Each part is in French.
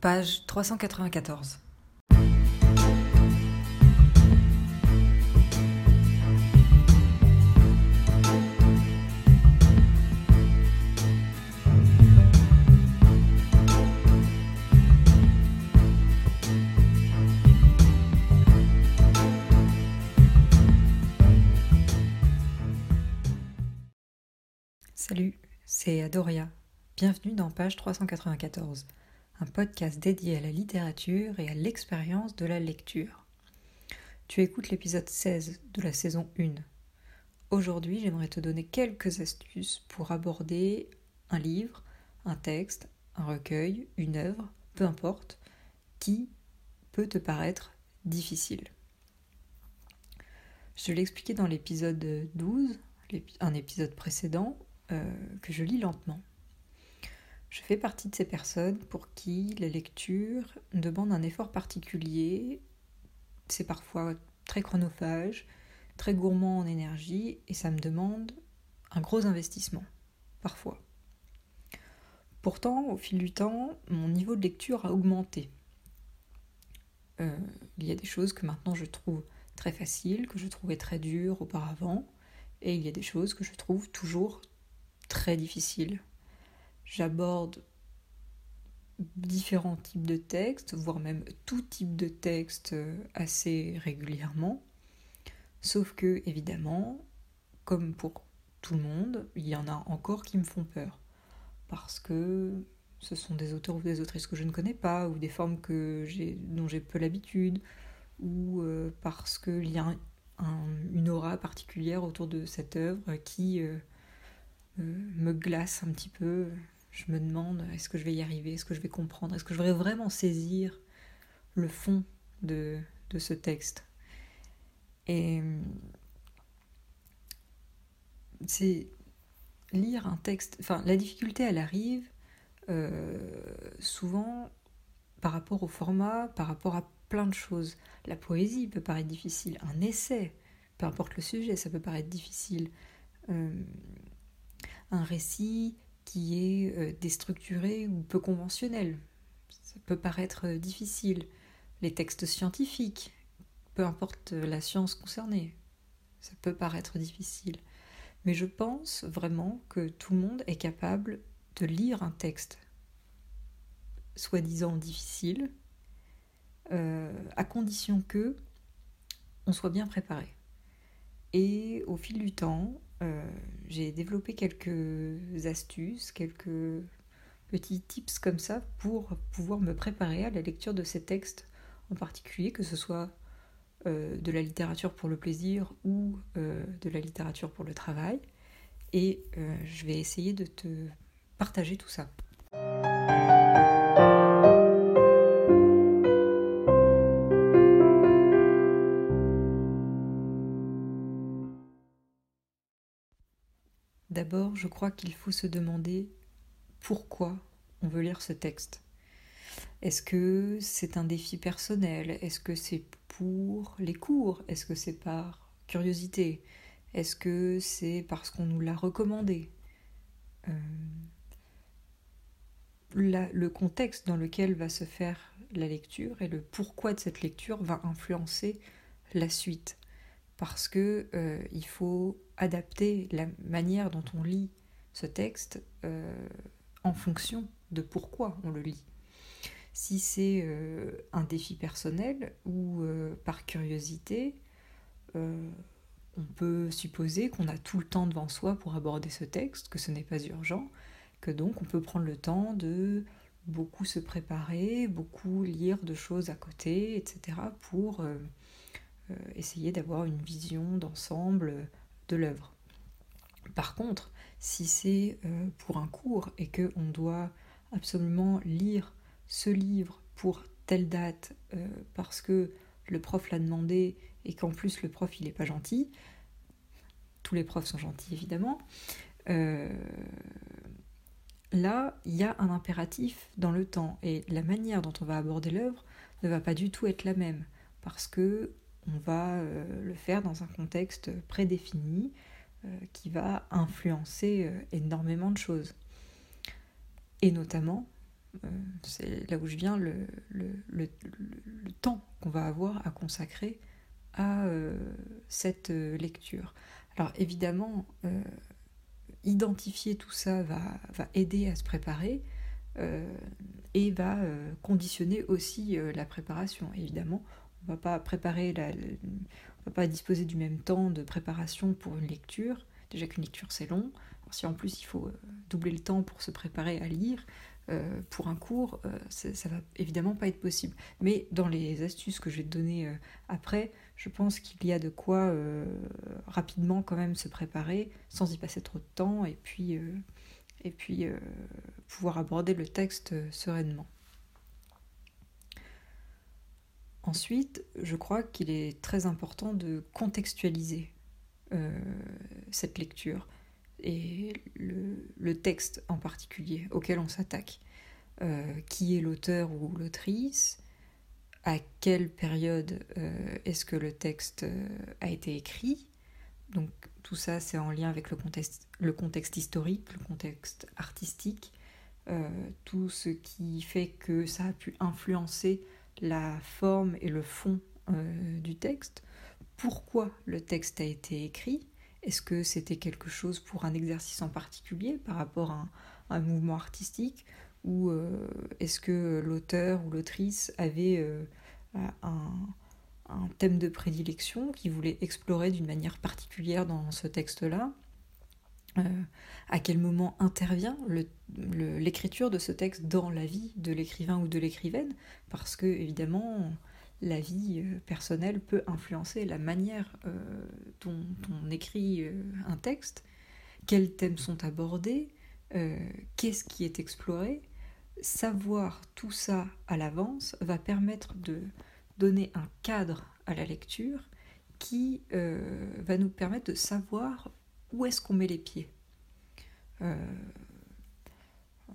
Page 394. Salut, c'est Adoria. Bienvenue dans page 394, un podcast dédié à la littérature et à l'expérience de la lecture. Tu écoutes l'épisode 16 de la saison 1. Aujourd'hui, j'aimerais te donner quelques astuces pour aborder un livre, un texte, un recueil, une œuvre, peu importe, qui peut te paraître difficile. Je l'ai expliqué dans l'épisode 12, un épisode précédent, euh, que je lis lentement. Je fais partie de ces personnes pour qui la lecture demande un effort particulier. C'est parfois très chronophage, très gourmand en énergie et ça me demande un gros investissement, parfois. Pourtant, au fil du temps, mon niveau de lecture a augmenté. Euh, il y a des choses que maintenant je trouve très faciles, que je trouvais très dures auparavant, et il y a des choses que je trouve toujours très difficile. J'aborde différents types de textes, voire même tout type de texte euh, assez régulièrement. Sauf que, évidemment, comme pour tout le monde, il y en a encore qui me font peur. Parce que ce sont des auteurs ou des autrices que je ne connais pas, ou des formes que dont j'ai peu l'habitude, ou euh, parce qu'il y a une aura particulière autour de cette œuvre qui euh, me glace un petit peu. Je me demande est-ce que je vais y arriver, est-ce que je vais comprendre, est-ce que je vais vraiment saisir le fond de, ce texte. Et c'est lire un texte, enfin la difficulté elle arrive euh, souvent par rapport au format, par rapport à plein de choses. La poésie peut paraître difficile, un essai, peu importe le sujet, ça peut paraître difficile. Euh, un récit qui est euh, déstructuré ou peu conventionnel. Ça peut paraître euh, difficile. Les textes scientifiques, peu importe euh, la science concernée, ça peut paraître difficile. Mais je pense vraiment que tout le monde est capable de lire un texte soi-disant difficile, à condition que on soit bien préparé. Et au fil du temps, euh, j'ai développé quelques astuces, quelques petits tips comme ça pour pouvoir me préparer à la lecture de ces textes en particulier, que ce soit euh, de la littérature pour le plaisir ou euh, de la littérature pour le travail. Et je vais essayer de te partager tout ça. D'abord, je crois qu'il faut se demander pourquoi on veut lire ce texte. Est-ce que c'est un défi personnel? Est-ce que c'est pour les cours? Est-ce que c'est par curiosité? Est-ce que c'est parce qu'on nous l'a recommandé? Euh, Le contexte dans lequel va se faire la lecture et le pourquoi de cette lecture va influencer la suite. Parce que euh, il faut adapter la manière dont on lit ce texte euh, en fonction de pourquoi on le lit. Si c'est euh, un défi personnel ou euh, par curiosité, on peut supposer qu'on a tout le temps devant soi pour aborder ce texte, que ce n'est pas urgent, que donc on peut prendre le temps de beaucoup se préparer, beaucoup lire de choses à côté, etc., pour essayer d'avoir une vision d'ensemble l'œuvre. Par contre, si c'est euh, pour un cours et que on doit absolument lire ce livre pour telle date euh, parce que le prof l'a demandé et qu'en plus le prof il n'est pas gentil, tous les profs sont gentils évidemment, euh, là il y a un impératif dans le temps et la manière dont on va aborder l'œuvre ne va pas du tout être la même parce que on va euh, le faire dans un contexte prédéfini euh, qui va influencer euh, énormément de choses. Et notamment c'est là où je viens, le, le temps qu'on va avoir à consacrer à cette lecture. Alors évidemment, identifier tout ça va, va, aider à se préparer et va conditionner aussi la préparation. Évidemment, on va pas préparer la, on va pas disposer du même temps de préparation pour une lecture. Déjà qu'une lecture c'est long. si en plus il faut euh, doubler le temps pour se préparer à lire euh, pour un cours, euh, ça va évidemment pas être possible. Mais dans les astuces que je vais te donner après, je pense qu'il y a de quoi rapidement quand même se préparer sans y passer trop de temps et puis pouvoir aborder le texte sereinement. Ensuite, je crois qu'il est très important de contextualiser euh, cette lecture et le, texte en particulier auquel on s'attaque. Euh, qui est l'auteur ou l'autrice? À quelle période euh, est-ce que le texte a été écrit? Donc tout ça, c'est en lien avec le contexte, le contexte historique, le contexte artistique, tout ce qui fait que ça a pu influencer la forme et le fond euh, du texte, pourquoi le texte a été écrit, est-ce que c'était quelque chose pour un exercice en particulier par rapport à un, mouvement artistique, ou euh, est-ce que l'auteur ou l'autrice avait euh, un, un, thème de prédilection qu'il voulait explorer d'une manière particulière dans ce texte-là? À quel moment intervient l'écriture de ce texte dans la vie de l'écrivain ou de l'écrivaine, parce que évidemment la vie euh, personnelle peut influencer la manière euh, dont on écrit euh, un texte, quels thèmes sont abordés, qu'est-ce qui est exploré? Savoir tout ça à l'avance va permettre de donner un cadre à la lecture qui va nous permettre de savoir où est-ce qu'on met les pieds. Euh,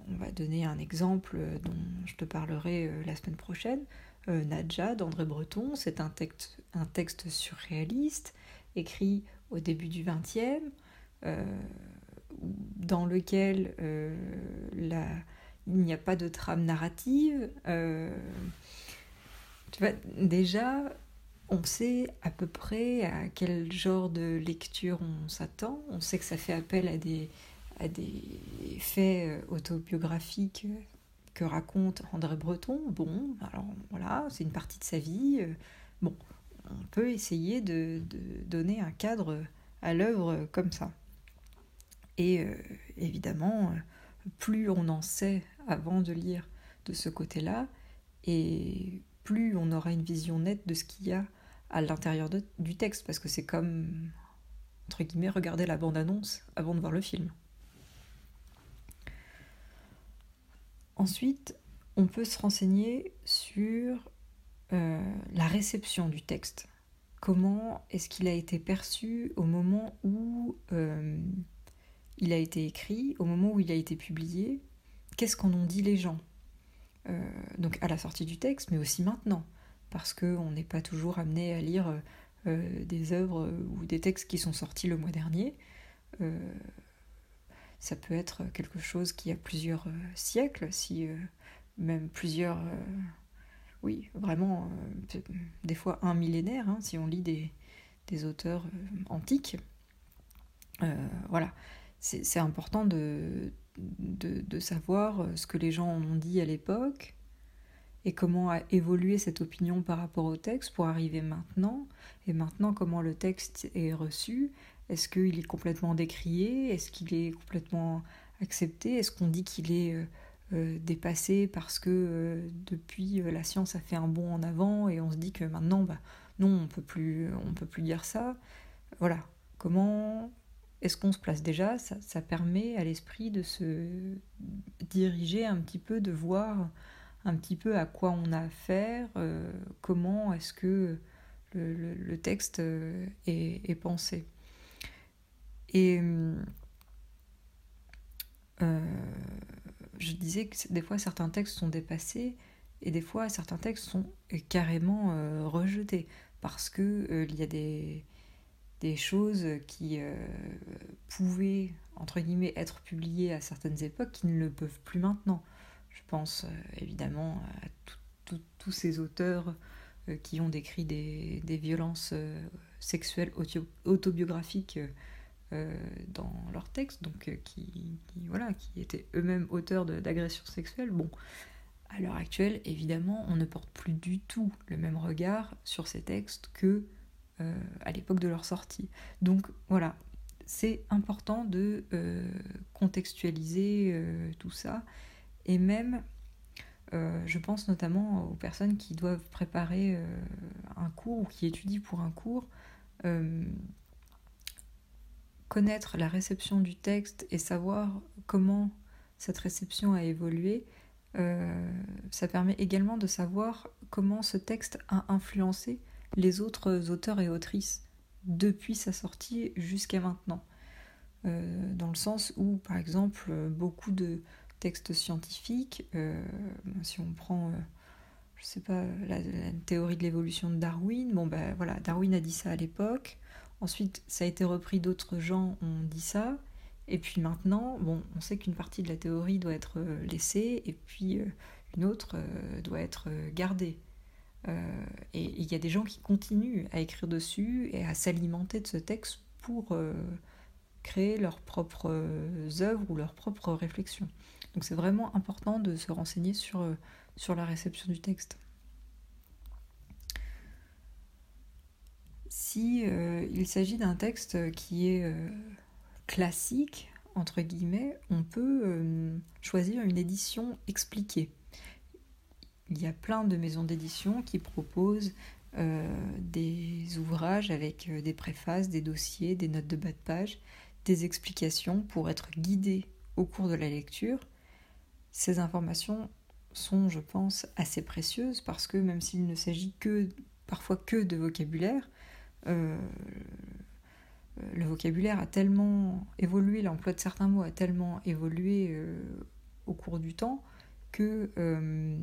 on va donner un exemple dont je te parlerai euh, la semaine prochaine. Euh, Nadja d'André Breton, c'est un texte, surréaliste écrit au début du XXe, dans lequel il n'y a pas de trame narrative. tu vois, déjà, on sait à peu près à quel genre de lecture on s'attend. On sait que ça fait appel à des, faits euh, autobiographiques euh, que raconte André Breton. Bon, alors voilà, c'est une partie de sa vie. Euh, bon, on peut essayer de, donner un cadre à l'œuvre comme ça. Et évidemment, plus on en sait avant de lire de ce côté-là, et plus on aura une vision nette de ce qu'il y a à l'intérieur du texte, parce que c'est comme, entre guillemets, regarder la bande-annonce avant de voir le film. Ensuite, on peut se renseigner sur euh, la réception du texte. Comment est-ce qu'il a été perçu au moment où euh, il a été écrit, au moment où il a été publié? Qu'est-ce qu'en ont dit les gens? Donc à la sortie du texte, mais aussi maintenant, parce qu'on n'est pas toujours amené à lire des œuvres ou des textes qui sont sortis le mois dernier. Ça peut être quelque chose qui a plusieurs euh, siècles, si euh, même plusieurs, euh, oui, vraiment, des fois un millénaire, hein, si on lit des auteurs antiques. voilà, c'est important de, de, savoir ce que les gens ont dit à l'époque et comment a évolué cette opinion par rapport au texte pour arriver maintenant, et maintenant comment le texte est reçu, est-ce qu'il est complètement décrié? Est-ce qu'il est complètement accepté? Est-ce qu'on dit qu'il est euh, euh, dépassé parce que euh, depuis la science a fait un bond en avant et on se dit que maintenant, bah, non, on peut plus, on peut plus dire ça. Voilà. Comment est-ce qu'on se place déjà? Ça, permet à l'esprit de se diriger un petit peu, de voir un petit peu à quoi on a affaire, comment est-ce que le, texte est pensé. Et euh, je disais que des fois certains textes sont dépassés et des fois certains textes sont carrément euh, rejetés parce que euh, il y a des, des choses qui pouvaient entre guillemets être publiées à certaines époques qui ne le peuvent plus maintenant. Je pense évidemment à tous ces auteurs qui ont décrit des, violences sexuelles autobiographiques dans leurs textes, donc qui, voilà, qui étaient eux-mêmes auteurs d'agressions sexuelles. Bon, à l'heure actuelle, évidemment, on ne porte plus du tout le même regard sur ces textes que euh, à l'époque de leur sortie. Donc voilà, c'est important de euh, contextualiser euh, tout ça. Et même, je pense notamment aux personnes qui doivent préparer un cours ou qui étudient pour un cours, connaître la réception du texte et savoir comment cette réception a évolué, ça permet également de savoir comment ce texte a influencé les autres auteurs et autrices depuis sa sortie jusqu'à maintenant. Euh, dans le sens où, par exemple, beaucoup de textes scientifiques, euh, si on prend, je euh, je sais pas, la, théorie de l'évolution de Darwin, bon ben voilà, Darwin a dit ça à l'époque, ensuite ça a été repris, d'autres gens ont dit ça, et puis maintenant, on sait qu'une partie de la théorie doit être laissée, et puis une autre doit être gardée. Euh, et il y a des gens qui continuent à écrire dessus et à s'alimenter de ce texte pour euh, créer leurs propres œuvres ou leurs propres réflexions. Donc c'est vraiment important de se renseigner sur, euh, sur la réception du texte. Si il s'agit d'un texte qui est classique, entre guillemets, on peut choisir une édition expliquée il y a plein de maisons d'édition qui proposent euh, des ouvrages avec euh, des préfaces, des dossiers, des notes de bas de page, des explications pour être guidé au cours de la lecture. Ces informations sont, je pense, assez précieuses parce que même s'il ne s'agit que parfois que de vocabulaire, euh, le vocabulaire a tellement évolué, l'emploi de certains mots a tellement évolué au cours du temps que euh,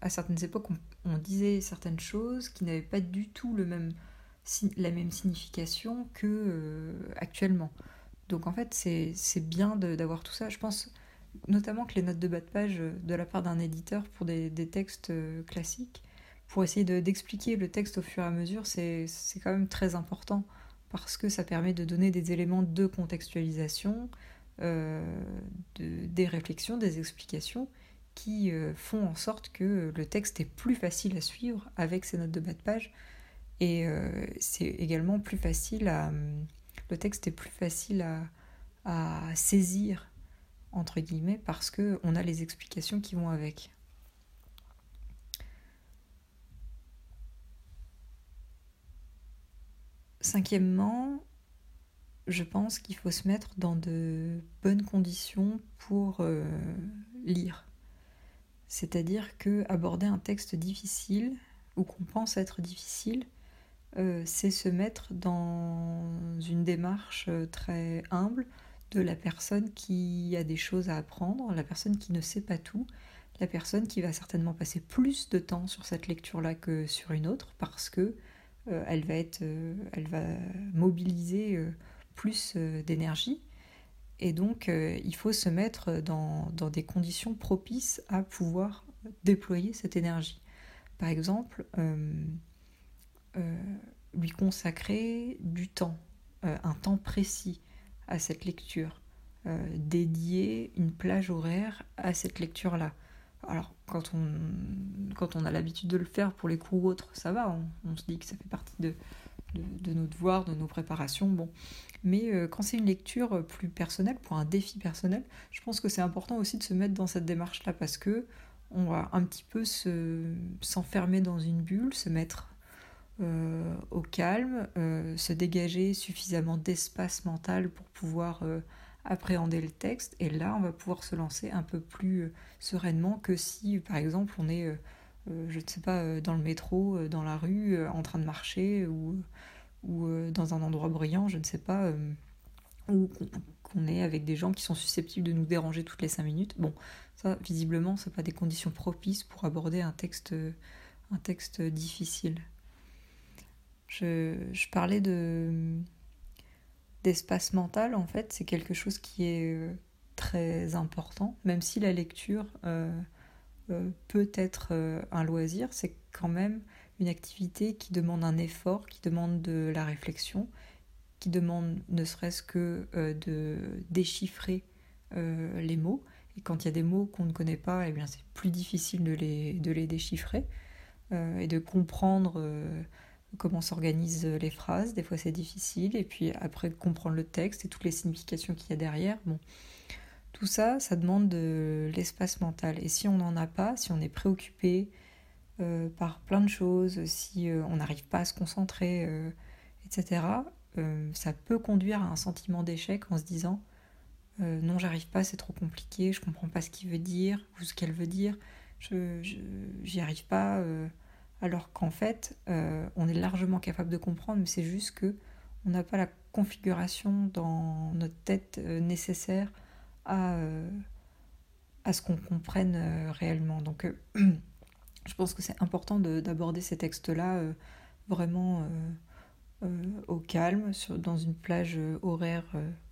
à certaines époques on, disait certaines choses qui n'avaient pas du tout la même signification que euh, actuellement. Donc en fait c'est bien d'avoir tout ça. Je pense notamment que les notes de bas de page euh, de la part d'un éditeur pour des, textes classiques, pour essayer d'expliquer le texte au fur et à mesure, c'est quand même très important parce que ça permet de donner des éléments de contextualisation, euh, des réflexions, des explications qui euh, font en sorte que le texte est plus facile à suivre avec ces notes de bas de page. Et euh, c'est également plus facile à. Le texte est plus facile à, à saisir, entre guillemets, parce qu'on a les explications qui vont avec. Cinquièmement, je pense qu'il faut se mettre dans de bonnes conditions pour euh, lire. C'est-à-dire que aborder un texte difficile ou qu'on pense être difficile, euh, c'est se mettre dans une démarche euh, très humble de la personne qui a des choses à apprendre, la personne qui ne sait pas tout, la personne qui va certainement passer plus de temps sur cette lecture-là que sur une autre parce que elle va être, elle va mobiliser plus euh, d'énergie. Et donc, euh, il faut se mettre dans, des conditions propices à pouvoir déployer cette énergie. Par exemple, euh, lui consacrer du temps, un temps précis à cette lecture, dédier une plage horaire à cette lecture-là. Alors, quand on, a l'habitude de le faire pour les cours ou autres, ça va, on, se dit que ça fait partie de, de, nos devoirs, de nos préparations. Bon. Mais euh, quand c'est une lecture plus personnelle, pour un défi personnel, je pense que c'est important aussi de se mettre dans cette démarche-là parce que on va un petit peu s'enfermer dans une bulle, se mettre euh, au calme, euh, se dégager suffisamment d'espace mental pour pouvoir appréhender le texte. Et là, on va pouvoir se lancer un peu plus sereinement que si, par exemple, on est euh, je ne sais pas, euh, dans le métro, euh, dans la rue, en train de marcher ou, ou dans un endroit brillant, je ne sais pas, ou qu'on est avec des gens qui sont susceptibles de nous déranger toutes les cinq minutes. Bon, ça, visiblement, ce pas des conditions propices pour aborder un texte, un texte difficile. Je, parlais de d'espace mental, en fait, c'est quelque chose qui est très important, même si la lecture peut être un loisir, c'est quand même une activité qui demande un effort, qui demande de la réflexion, qui demande ne serait-ce que de déchiffrer les mots. Et quand il y a des mots qu'on ne connaît pas, eh bien c'est plus difficile de les, de les déchiffrer et de comprendre comment s'organisent les phrases. Des fois, c'est difficile. Et puis après, comprendre le texte et toutes les significations qu'il y a derrière. Bon, tout ça, ça demande de l'espace mental. Et si on n'en a pas, si on est préoccupé euh, par plein de choses, si euh, on n'arrive pas à se concentrer, euh, etc., ça peut conduire à un sentiment d'échec en se disant non, j'arrive pas, c'est trop compliqué, je comprends pas ce qu'il veut dire ou ce qu'elle veut dire, je j'y arrive pas alors qu'en fait, on est largement capable de comprendre, mais c'est juste que on n'a pas la configuration dans notre tête nécessaire à, à ce qu'on comprenne réellement. Donc, je pense que c'est important d'aborder ces textes-là vraiment au calme, dans une plage horaire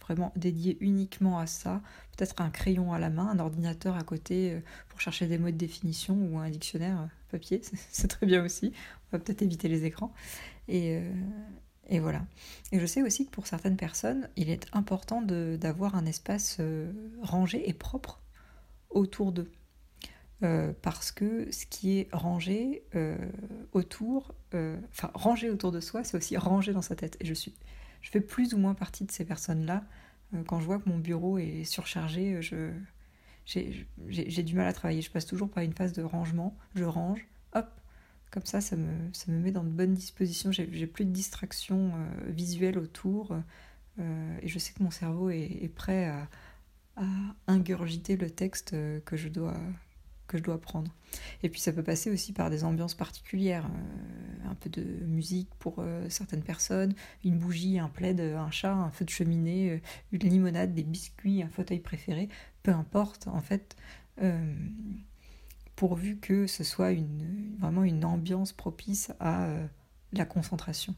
vraiment dédié uniquement à ça, peut-être un crayon à la main, un ordinateur à côté euh, pour chercher des mots de définition ou un dictionnaire euh, papier, c'est très bien aussi. On va peut-être éviter les écrans. Et, euh, et, voilà. Et je sais aussi que pour certaines personnes, il est important d'avoir un espace rangé et propre autour d'eux. Parce que ce qui est rangé autour, enfin rangé autour de soi, c'est aussi rangé dans sa tête. Et je suis je fais plus ou moins partie de ces personnes-là. Euh, quand je vois que mon bureau est surchargé, euh, je, j'ai du mal à travailler. Je passe toujours par une phase de rangement. Je range, hop, comme ça, ça me, ça me met dans de bonnes dispositions. J'ai plus de distractions euh, visuelles autour. et je sais que mon cerveau est, prêt à, ingurgiter le texte que je dois, que je dois prendre. Et puis ça peut passer aussi par des ambiances particulières, euh, un peu de musique pour euh, certaines personnes, une bougie, un plaid, un chat, un feu de cheminée, euh, une limonade, des biscuits, un fauteuil préféré, peu importe en fait, pourvu que ce soit une, vraiment une ambiance propice à la concentration.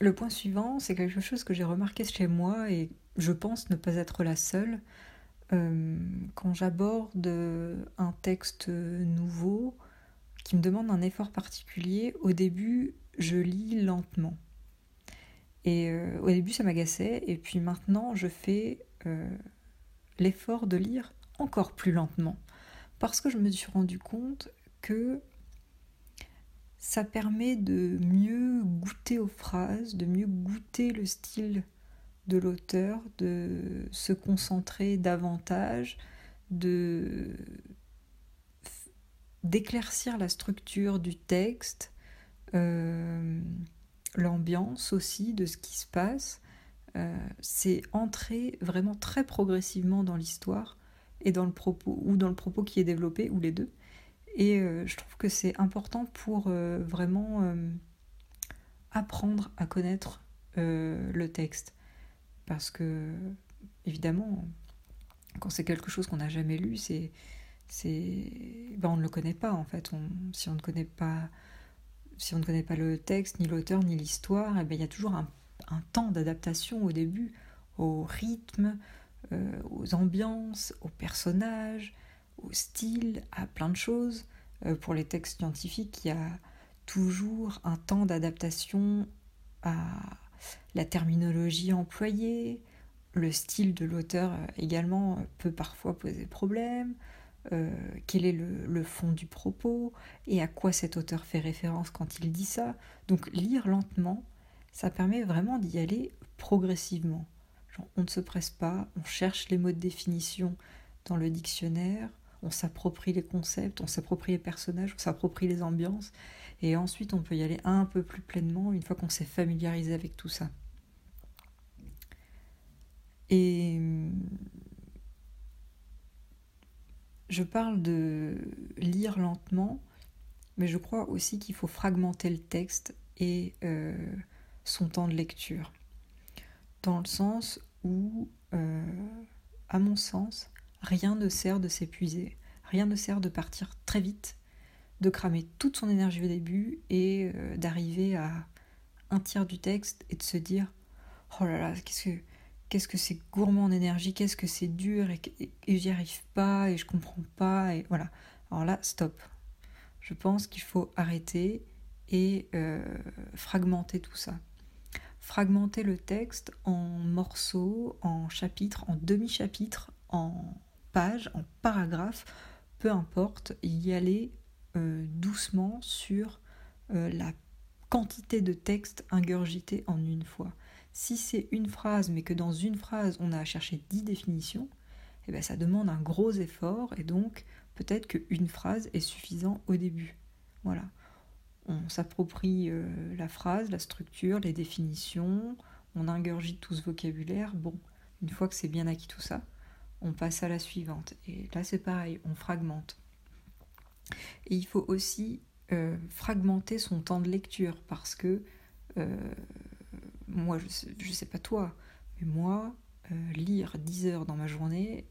le point suivant, c'est quelque chose que j'ai remarqué chez moi et je pense ne pas être la seule. Euh, quand j'aborde un texte nouveau qui me demande un effort particulier, au début, je lis lentement. Et euh, au début, ça m'agaçait, et puis maintenant, je fais euh, l'effort de lire encore plus lentement, parce que je me suis rendu compte que ça permet de mieux goûter aux phrases, de mieux goûter le style de l'auteur de se concentrer davantage, de d'éclaircir la structure du texte, euh, l'ambiance aussi de ce qui se passe. Euh, c'est entrer vraiment très progressivement dans l'histoire et dans le propos ou dans le propos qui est développé ou les deux. Et euh, je trouve que c'est important pour vraiment apprendre à connaître le texte. Parce que, évidemment, quand c'est quelque chose qu'on n'a jamais lu, c'est. ben on ne le connaît pas en fait. si on ne connaît pas. Si on ne connaît pas le texte, ni l'auteur, ni l'histoire, eh ben, il y a toujours un, temps d'adaptation au début, au rythme, euh, aux ambiances, aux personnages, au style, à plein de choses. Euh, pour les textes scientifiques, il y a toujours un temps d'adaptation à, la terminologie employée, le style de l'auteur euh, également euh, peut parfois poser problème, euh, quel est le, fond du propos et à quoi cet auteur fait référence quand il dit ça. Donc lire lentement, ça permet vraiment d'y aller progressivement. on ne se presse pas, on cherche les mots de définition dans le dictionnaire, on s'approprie les concepts, on s'approprie les personnages, on s'approprie les ambiances, et ensuite on peut y aller un peu plus pleinement une fois qu'on s'est familiarisé avec tout ça. Et je parle de lire lentement, mais je crois aussi qu'il faut fragmenter le texte et euh, son temps de lecture. Dans le sens où, euh, à mon sens, rien ne sert de s'épuiser, rien ne sert de partir très vite, de cramer toute son énergie au début et euh, d'arriver à un tiers du texte et de se dire oh là là, qu'est-ce que que c'est gourmand en énergie, qu'est-ce que c'est dur et, et, j'y arrive pas et je comprends pas et voilà. Alors là, stop. Je pense qu'il faut arrêter et euh, fragmenter tout ça. Fragmenter le texte en morceaux, en chapitres, en demi-chapitres, en pages, en paragraphes, peu importe, y aller euh, doucement sur euh, la quantité de texte ingurgité en une fois. Si c'est une phrase, mais que dans une phrase on a à chercher dix définitions, eh bien, ça demande un gros effort et donc peut-être qu'une phrase est suffisant au début. Voilà. On s'approprie euh, la phrase, la structure, les définitions, on ingurgite tout ce vocabulaire. Bon, une fois que c'est bien acquis tout ça, on passe à la suivante. Et là c'est pareil, on fragmente. Et il faut aussi euh, fragmenter son temps de lecture parce que euh, moi, je sais, sais pas toi, mais moi, euh, lire 10 heures dans ma journée,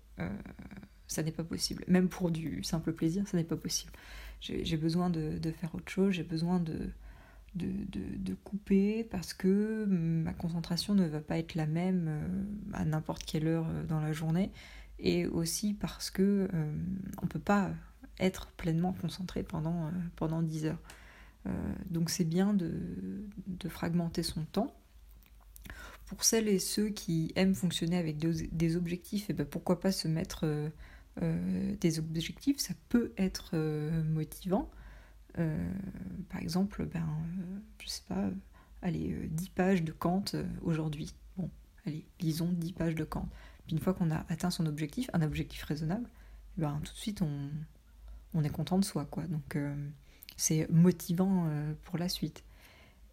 ça n'est pas possible. Même pour du simple plaisir, ça n'est pas possible. J'ai besoin de, faire autre chose, j'ai besoin de, de, couper parce que ma concentration ne va pas être la même à n'importe quelle heure dans la journée et aussi parce que on peut pas être pleinement concentré pendant, euh, pendant 10 heures. Euh, donc c'est bien de, fragmenter son temps. Pour celles et ceux qui aiment fonctionner avec des, objectifs, et eh ben pourquoi pas se mettre euh, des objectifs Ça peut être motivant. par exemple, ben, je sais pas, allez, 10 pages de Kant aujourd'hui. Bon, allez, lisons 10 pages de Kant. Puis une fois qu'on a atteint son objectif, un objectif raisonnable, eh ben, tout de suite on, on est content de soi, quoi. Donc euh, c'est motivant euh, pour la suite.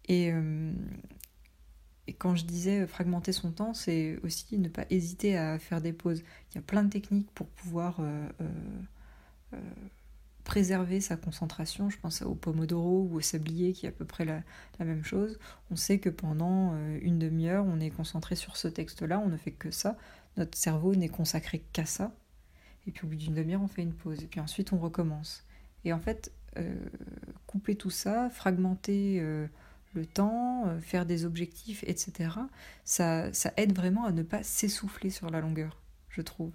Et, euh, et, quand je disais fragmenter son temps, c'est aussi ne pas hésiter à faire des pauses. Il y a plein de techniques pour pouvoir préserver sa concentration. Je pense au pomodoro ou au sablier qui est à peu près la même chose. On sait que pendant une demi-heure, on est concentré sur ce texte-là, on ne fait que ça. Notre cerveau n'est consacré qu'à ça. Et puis au bout d'une demi-heure, on fait une pause. Et puis ensuite, on recommence. Et en fait, euh, couper tout ça, fragmenter euh, le temps, euh, faire des objectifs, etc., ça, ça, aide vraiment à ne pas s'essouffler sur la longueur, je trouve.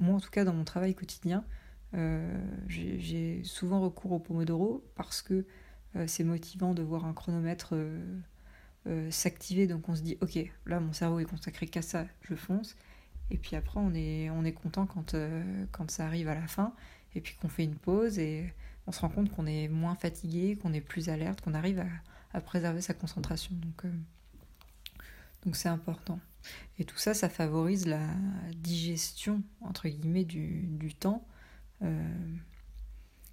moi, en tout cas, dans mon travail quotidien, j'ai souvent recours au Pomodoro parce que c'est motivant de voir un chronomètre s'activer. Donc on se dit, ok, là, mon cerveau est consacré qu'à ça, je fonce. Et puis après, on est, on est content quand, euh, quand ça arrive à la fin, et puis qu'on fait une pause, et on se rend compte qu'on est moins fatigué, qu'on est plus alerte, qu'on arrive à, à, préserver sa concentration. Donc, euh, donc c'est important. Et tout ça, ça favorise la digestion, entre guillemets, du, du temps. Euh,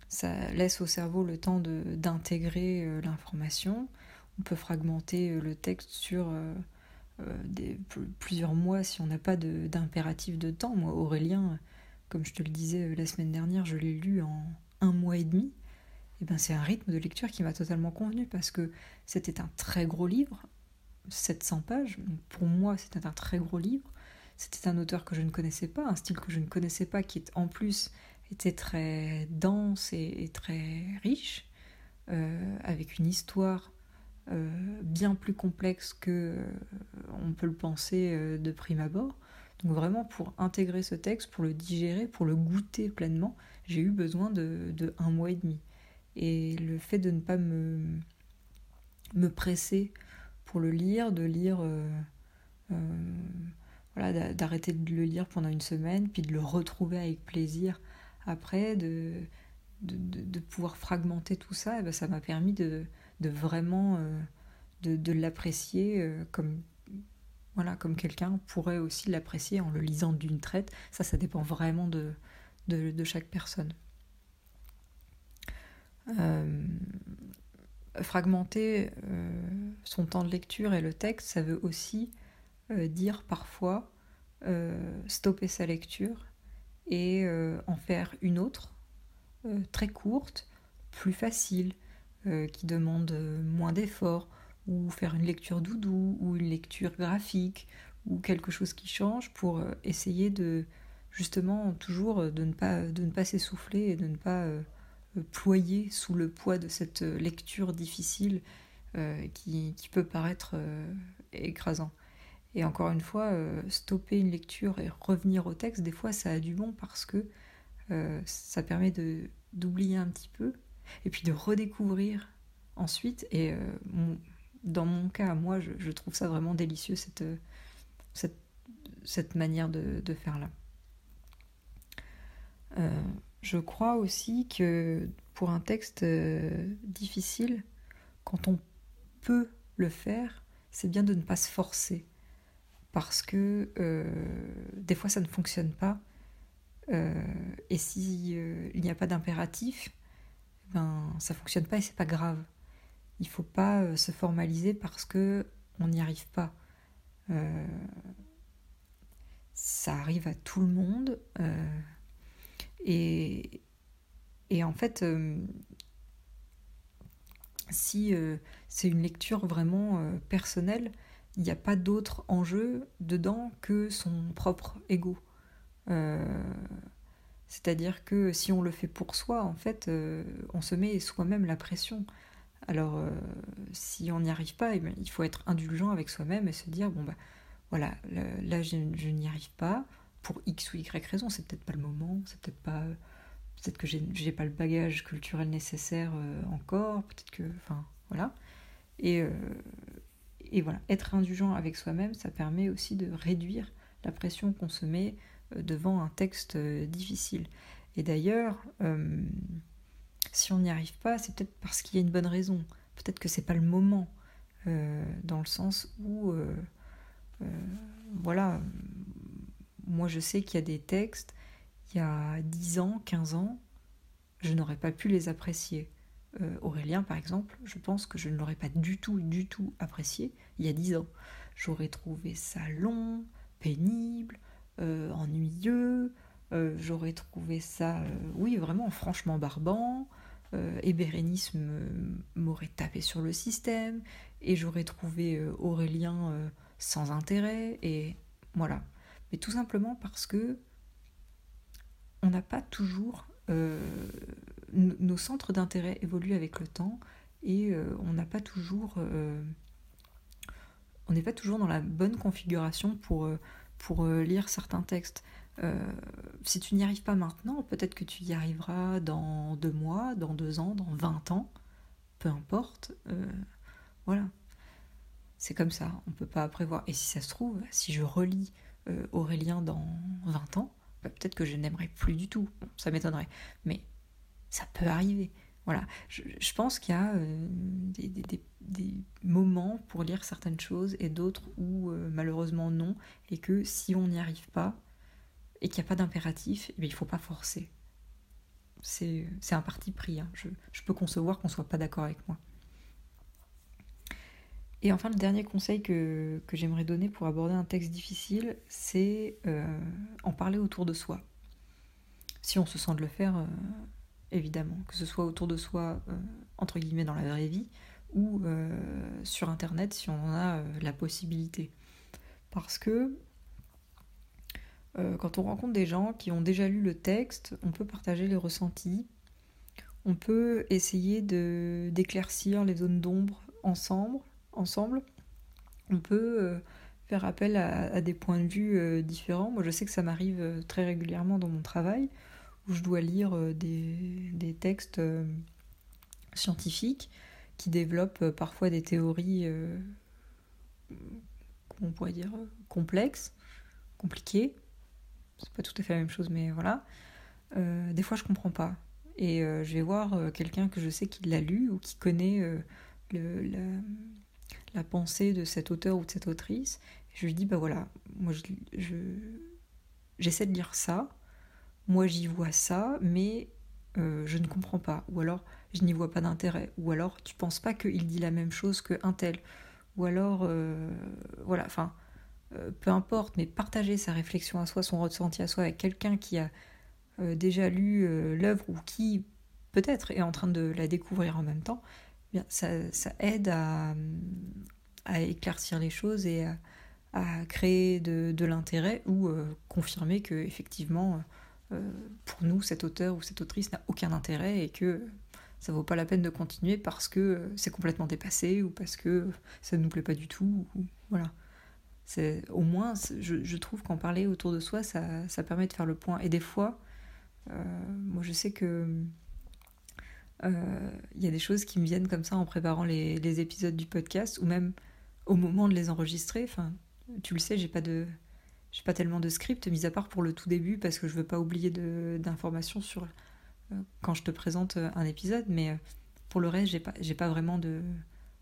ça laisse au cerveau le temps d'intégrer l'information. On peut fragmenter le texte sur des, plusieurs mois si on n'a pas d'impératif de, temps. Moi, Aurélien, comme je te le disais euh, la semaine dernière, je l'ai lu en un mois et demi. Et eh ben, c'est un rythme de lecture qui m'a totalement convenu parce que c'était un très gros livre, 700 pages. pour moi, c'était un très gros livre. C'était un auteur que je ne connaissais pas, un style que je ne connaissais pas, qui en plus était très dense et, très riche, euh, avec une histoire euh, bien plus complexe que euh, on peut le penser euh, de prime abord. Donc vraiment pour intégrer ce texte, pour le digérer, pour le goûter pleinement, j'ai eu besoin de, un mois et demi. Et le fait de ne pas me, me presser pour le lire, de lire, voilà, d'arrêter de le lire pendant une semaine, puis de le retrouver avec plaisir après, de, de, pouvoir fragmenter tout ça, et ben ça m'a permis de, de vraiment euh, de, l'apprécier euh, comme voilà comme quelqu'un pourrait aussi l'apprécier en le lisant d'une traite. Ça, ça dépend vraiment de, chaque personne. Euh, fragmenter son temps de lecture et le texte, ça veut aussi dire parfois stopper sa lecture et en faire une autre, très courte, plus facile, euh, qui demande euh, moins d'efforts, ou faire une lecture doudou, ou une lecture graphique, ou quelque chose qui change pour euh, essayer de justement toujours de ne pas, de ne pas s'essouffler et de ne pas ployer sous le poids de cette lecture difficile qui, qui, peut paraître écrasant. Et encore une fois, stopper une lecture et revenir au texte, des fois ça a du bon parce que ça permet d'oublier un petit peu et puis de redécouvrir ensuite. Et dans mon cas, moi, je, trouve ça vraiment délicieux, cette, cette, cette manière de, faire là. Euh, je crois aussi que pour un texte euh, difficile, quand on peut le faire, c'est bien de ne pas se forcer. Parce que euh, des fois ça ne fonctionne pas. et si il n'y a pas d'impératif, ben ça fonctionne pas et c'est pas grave. Il faut pas se formaliser parce que on n'y arrive pas. ça arrive à tout le monde. Et, et en fait, euh, si euh, c'est une lecture vraiment euh, personnelle, il n'y a pas d'autre enjeu dedans que son propre ego. C'est-à-dire que si on le fait pour soi, en fait, on se met soi-même la pression. Alors, si on n'y arrive pas, eh bien, il faut être indulgent avec soi-même et se dire bon bah voilà, là je n'y arrive pas pour X ou Y raison, c'est peut-être pas le moment, c'est peut-être pas. Peut-être que j'ai pas le bagage culturel nécessaire euh, encore, peut-être que. Enfin, voilà. Et, euh, et voilà, être indulgent avec soi-même, ça permet aussi de réduire la pression qu'on se met euh, devant un texte difficile. Et d'ailleurs, si on n'y arrive pas, c'est peut-être parce qu'il y a une bonne raison. Peut-être que c'est pas le moment, dans le sens où, voilà, moi, je sais qu'il y a des textes, il y a 10 ans, 15 ans, je n'aurais pas pu les apprécier. Euh, Aurélien, par exemple, je pense que je ne l'aurais pas du tout, du tout apprécié il y a 10 ans. J'aurais trouvé ça long, pénible, euh, ennuyeux, euh, j'aurais trouvé ça, oui, vraiment franchement barbant, et Bérénice m'aurait tapé sur le système, et j'aurais trouvé Aurélien sans intérêt, et voilà. Mais tout simplement parce que on n'a pas toujours euh, nos centres d'intérêt évoluent avec le temps et euh, on n'a pas toujours euh, on n'est pas toujours dans la bonne configuration pour, pour lire certains textes. si tu n'y arrives pas maintenant, peut-être que tu y arriveras dans deux mois, dans deux ans, dans vingt ans, peu importe. voilà. C'est comme ça, on ne peut pas prévoir. Et si ça se trouve, si je relis euh, Aurélien dans 20 ans, bah, peut-être que je n'aimerais plus du tout. ça m'étonnerait. Mais ça peut arriver. Voilà, je, pense qu'il y a euh, des, moments pour lire certaines choses et d'autres où euh, malheureusement non, et que si on n'y arrive pas et qu'il n'y a pas d'impératif, eh il ne faut pas forcer. C'est un parti pris. Hein. Je, peux concevoir qu'on ne soit pas d'accord avec moi. Et enfin, le dernier conseil que, j'aimerais donner pour aborder un texte difficile, c'est euh, en parler autour de soi. Si on se sent de le faire, évidemment, que ce soit autour de soi, euh, entre guillemets, dans la vraie vie, ou sur Internet, si on en a la possibilité. Parce que quand on rencontre des gens qui ont déjà lu le texte, on peut partager les ressentis, on peut essayer d'éclaircir les zones d'ombre ensemble, on peut euh, faire appel à, des points de vue euh, différents. Moi, je sais que ça m'arrive euh, très régulièrement dans mon travail, où je dois lire des, textes scientifiques qui développent parfois des théories, on pourrait dire, complexes, compliquées. C'est pas tout à fait la même chose, mais voilà. des fois, je comprends pas. Et je vais voir quelqu'un que je sais qui l'a lu ou qui connaît la pensée de cet auteur ou de cette autrice. je lui dis, bah voilà, moi je, j'essaie de lire ça, moi j'y vois ça, mais euh, je ne comprends pas, ou alors je n'y vois pas d'intérêt, ou alors tu penses pas qu'il dit la même chose qu'un tel, ou alors, euh, voilà, enfin, euh, peu importe, mais partager sa réflexion à soi, son ressenti à soi avec quelqu'un qui a déjà lu l'œuvre ou qui peut-être est en train de la découvrir en même temps, ça, aide à, éclaircir les choses et à, créer de, l'intérêt ou confirmer que effectivement pour nous cet auteur ou cette autrice n'a aucun intérêt et que ça vaut pas la peine de continuer parce que c'est complètement dépassé ou parce que ça ne nous plaît pas du tout. voilà. C'est au moins, je, trouve qu'en parler autour de soi, ça, permet de faire le point. Et des fois, euh, moi je sais que euh, il y a des choses qui me viennent comme ça en préparant les, les, épisodes du podcast ou même au moment de les enregistrer. Enfin, tu le sais, j'ai pas de j'ai pas tellement de script, mis à part pour le tout début, parce que je veux pas oublier d'informations sur euh, quand je te présente euh, un épisode, mais euh, pour le reste, j'ai pas, pas vraiment de,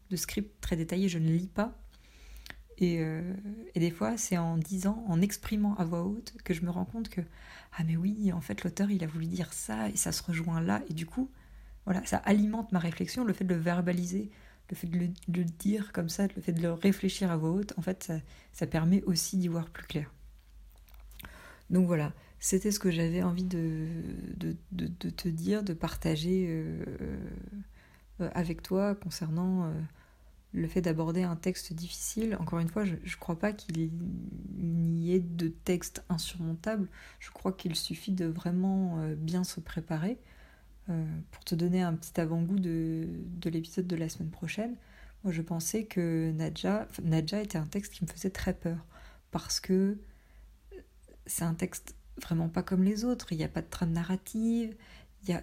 de, script très détaillé, je ne lis pas. Et, et des fois, c'est en disant, en exprimant à voix haute, que je me rends compte que, ah mais oui, en fait, l'auteur, il a voulu dire ça, et ça se rejoint là, et du coup, voilà, ça alimente ma réflexion, le fait de le verbaliser, le fait de le, dire comme ça, le fait de le réfléchir à voix haute, en fait, ça, ça permet aussi d'y voir plus clair. Donc voilà, c'était ce que j'avais envie de, te dire, de partager euh, euh, avec toi concernant euh, le fait d'aborder un texte difficile. Encore une fois, je ne crois pas qu'il n'y ait de texte insurmontable. Je crois qu'il suffit de vraiment bien se préparer. pour te donner un petit avant-goût de, de l'épisode de la semaine prochaine, moi je pensais que Nadja, Nadja était un texte qui me faisait très peur. Parce que c'est un texte vraiment pas comme les autres. Il n'y a pas de trame narrative, il y a,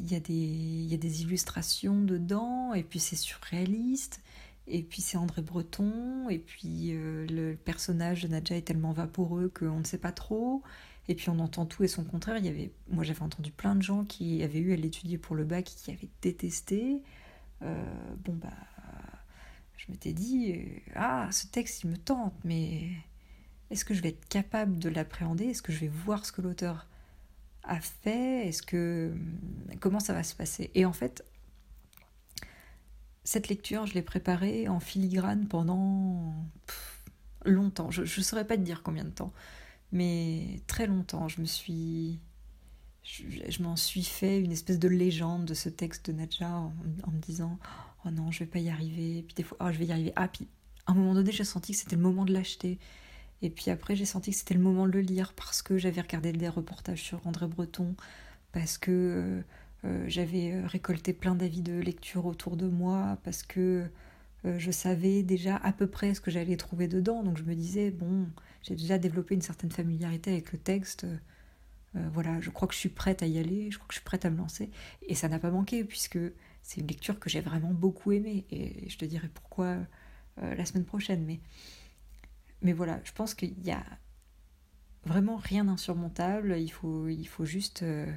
y, a des, y a des illustrations dedans, et puis c'est surréaliste, et puis c'est André Breton, et puis euh, le personnage de Nadja est tellement vaporeux qu'on ne sait pas trop, et puis on entend tout et son contraire. Il y avait, moi j'avais entendu plein de gens qui avaient eu à l'étudier pour le bac qui avaient détesté. Euh, bon bah, je m'étais dit, euh, ah ce texte il me tente, mais est-ce que je vais être capable de l'appréhender? Est-ce que je vais voir ce que l'auteur a fait? Est-ce que comment ça va se passer? Et en fait, cette lecture, je l'ai préparée en filigrane pendant longtemps. Je ne saurais pas te dire combien de temps, mais très longtemps. Je me suis, je, m'en suis fait une espèce de légende de ce texte de Nadja en, me disant oh non, je vais pas y arriver. Puis des fois, oh, je vais y arriver. Ah, puis à un moment donné, j'ai senti que c'était le moment de l'acheter. Et puis après, j'ai senti que c'était le moment de le lire parce que j'avais regardé des reportages sur André Breton, parce que euh, euh, j'avais euh, récolté plein d'avis de lecture autour de moi, parce que je savais déjà à peu près ce que j'allais trouver dedans. Donc je me disais, bon, j'ai déjà développé une certaine familiarité avec le texte. voilà, je crois que je suis prête à y aller, je crois que je suis prête à me lancer. Et ça n'a pas manqué, puisque c'est une lecture que j'ai vraiment beaucoup aimée. Et je te dirai pourquoi la semaine prochaine. Mais mais voilà, je pense qu'il y a vraiment rien d'insurmontable. Il faut, il faut juste euh,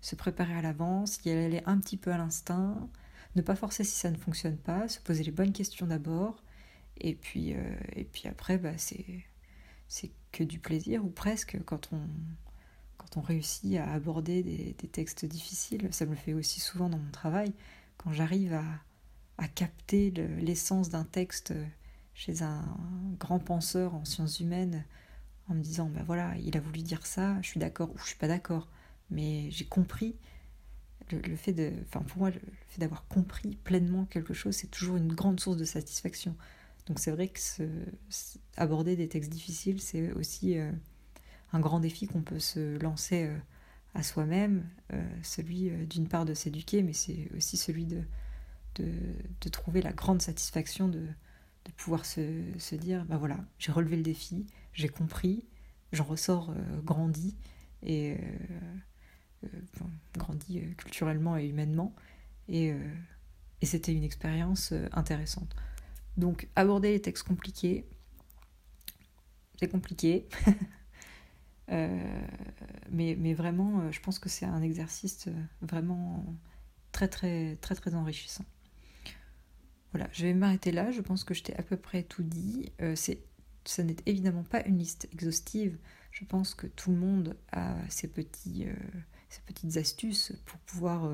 se préparer à l'avance, y aller un petit peu à l'instinct, ne pas forcer si ça ne fonctionne pas, se poser les bonnes questions d'abord. Et puis, euh, et puis après, bah, c'est, c'est que du plaisir, ou presque, quand on, quand on réussit à aborder des, textes difficiles. Ça me le fait aussi souvent dans mon travail. Quand j'arrive à, à capter l'essence d'un texte chez un grand penseur en sciences humaines en me disant ben voilà, il a voulu dire ça, je suis d'accord ou je suis pas d'accord, mais j'ai compris. Le, fait de, enfin pour moi, le, fait d'avoir compris pleinement quelque chose, c'est toujours une grande source de satisfaction. Donc c'est vrai que aborder des textes difficiles, c'est aussi euh, un grand défi qu'on peut se lancer euh, à soi-même, euh, celui d'une part de s'éduquer, mais c'est aussi celui de, de, trouver la grande satisfaction de, de pouvoir se, dire, ben voilà, j'ai relevé le défi, j'ai compris, j'en ressors euh, grandi et euh, euh, grandi culturellement et humainement et, c'était une expérience intéressante. Donc aborder les textes compliqués, c'est compliqué, mais, mais vraiment, je pense que c'est un exercice vraiment très très très très enrichissant. Voilà, je vais m'arrêter là. Je pense que je t'ai à peu près tout dit. Euh, ce n'est évidemment pas une liste exhaustive. Je pense que tout le monde a ses, petits, euh, ses petites astuces pour pouvoir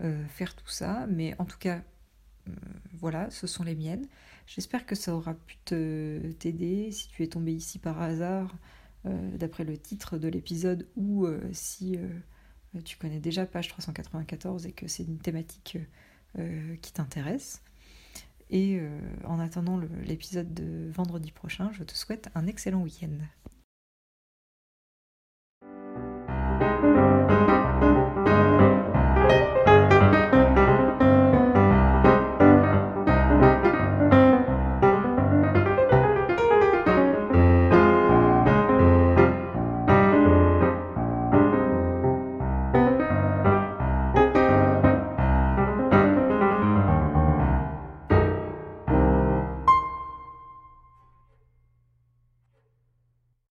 euh, faire tout ça. Mais en tout cas, voilà, ce sont les miennes. J'espère que ça aura pu t'aider si tu es tombé ici par hasard, d'après le titre de l'épisode, ou si tu connais déjà page 394 et que c'est une thématique qui t'intéresse. Et euh, en attendant l'épisode de vendredi prochain, je te souhaite un excellent week-end.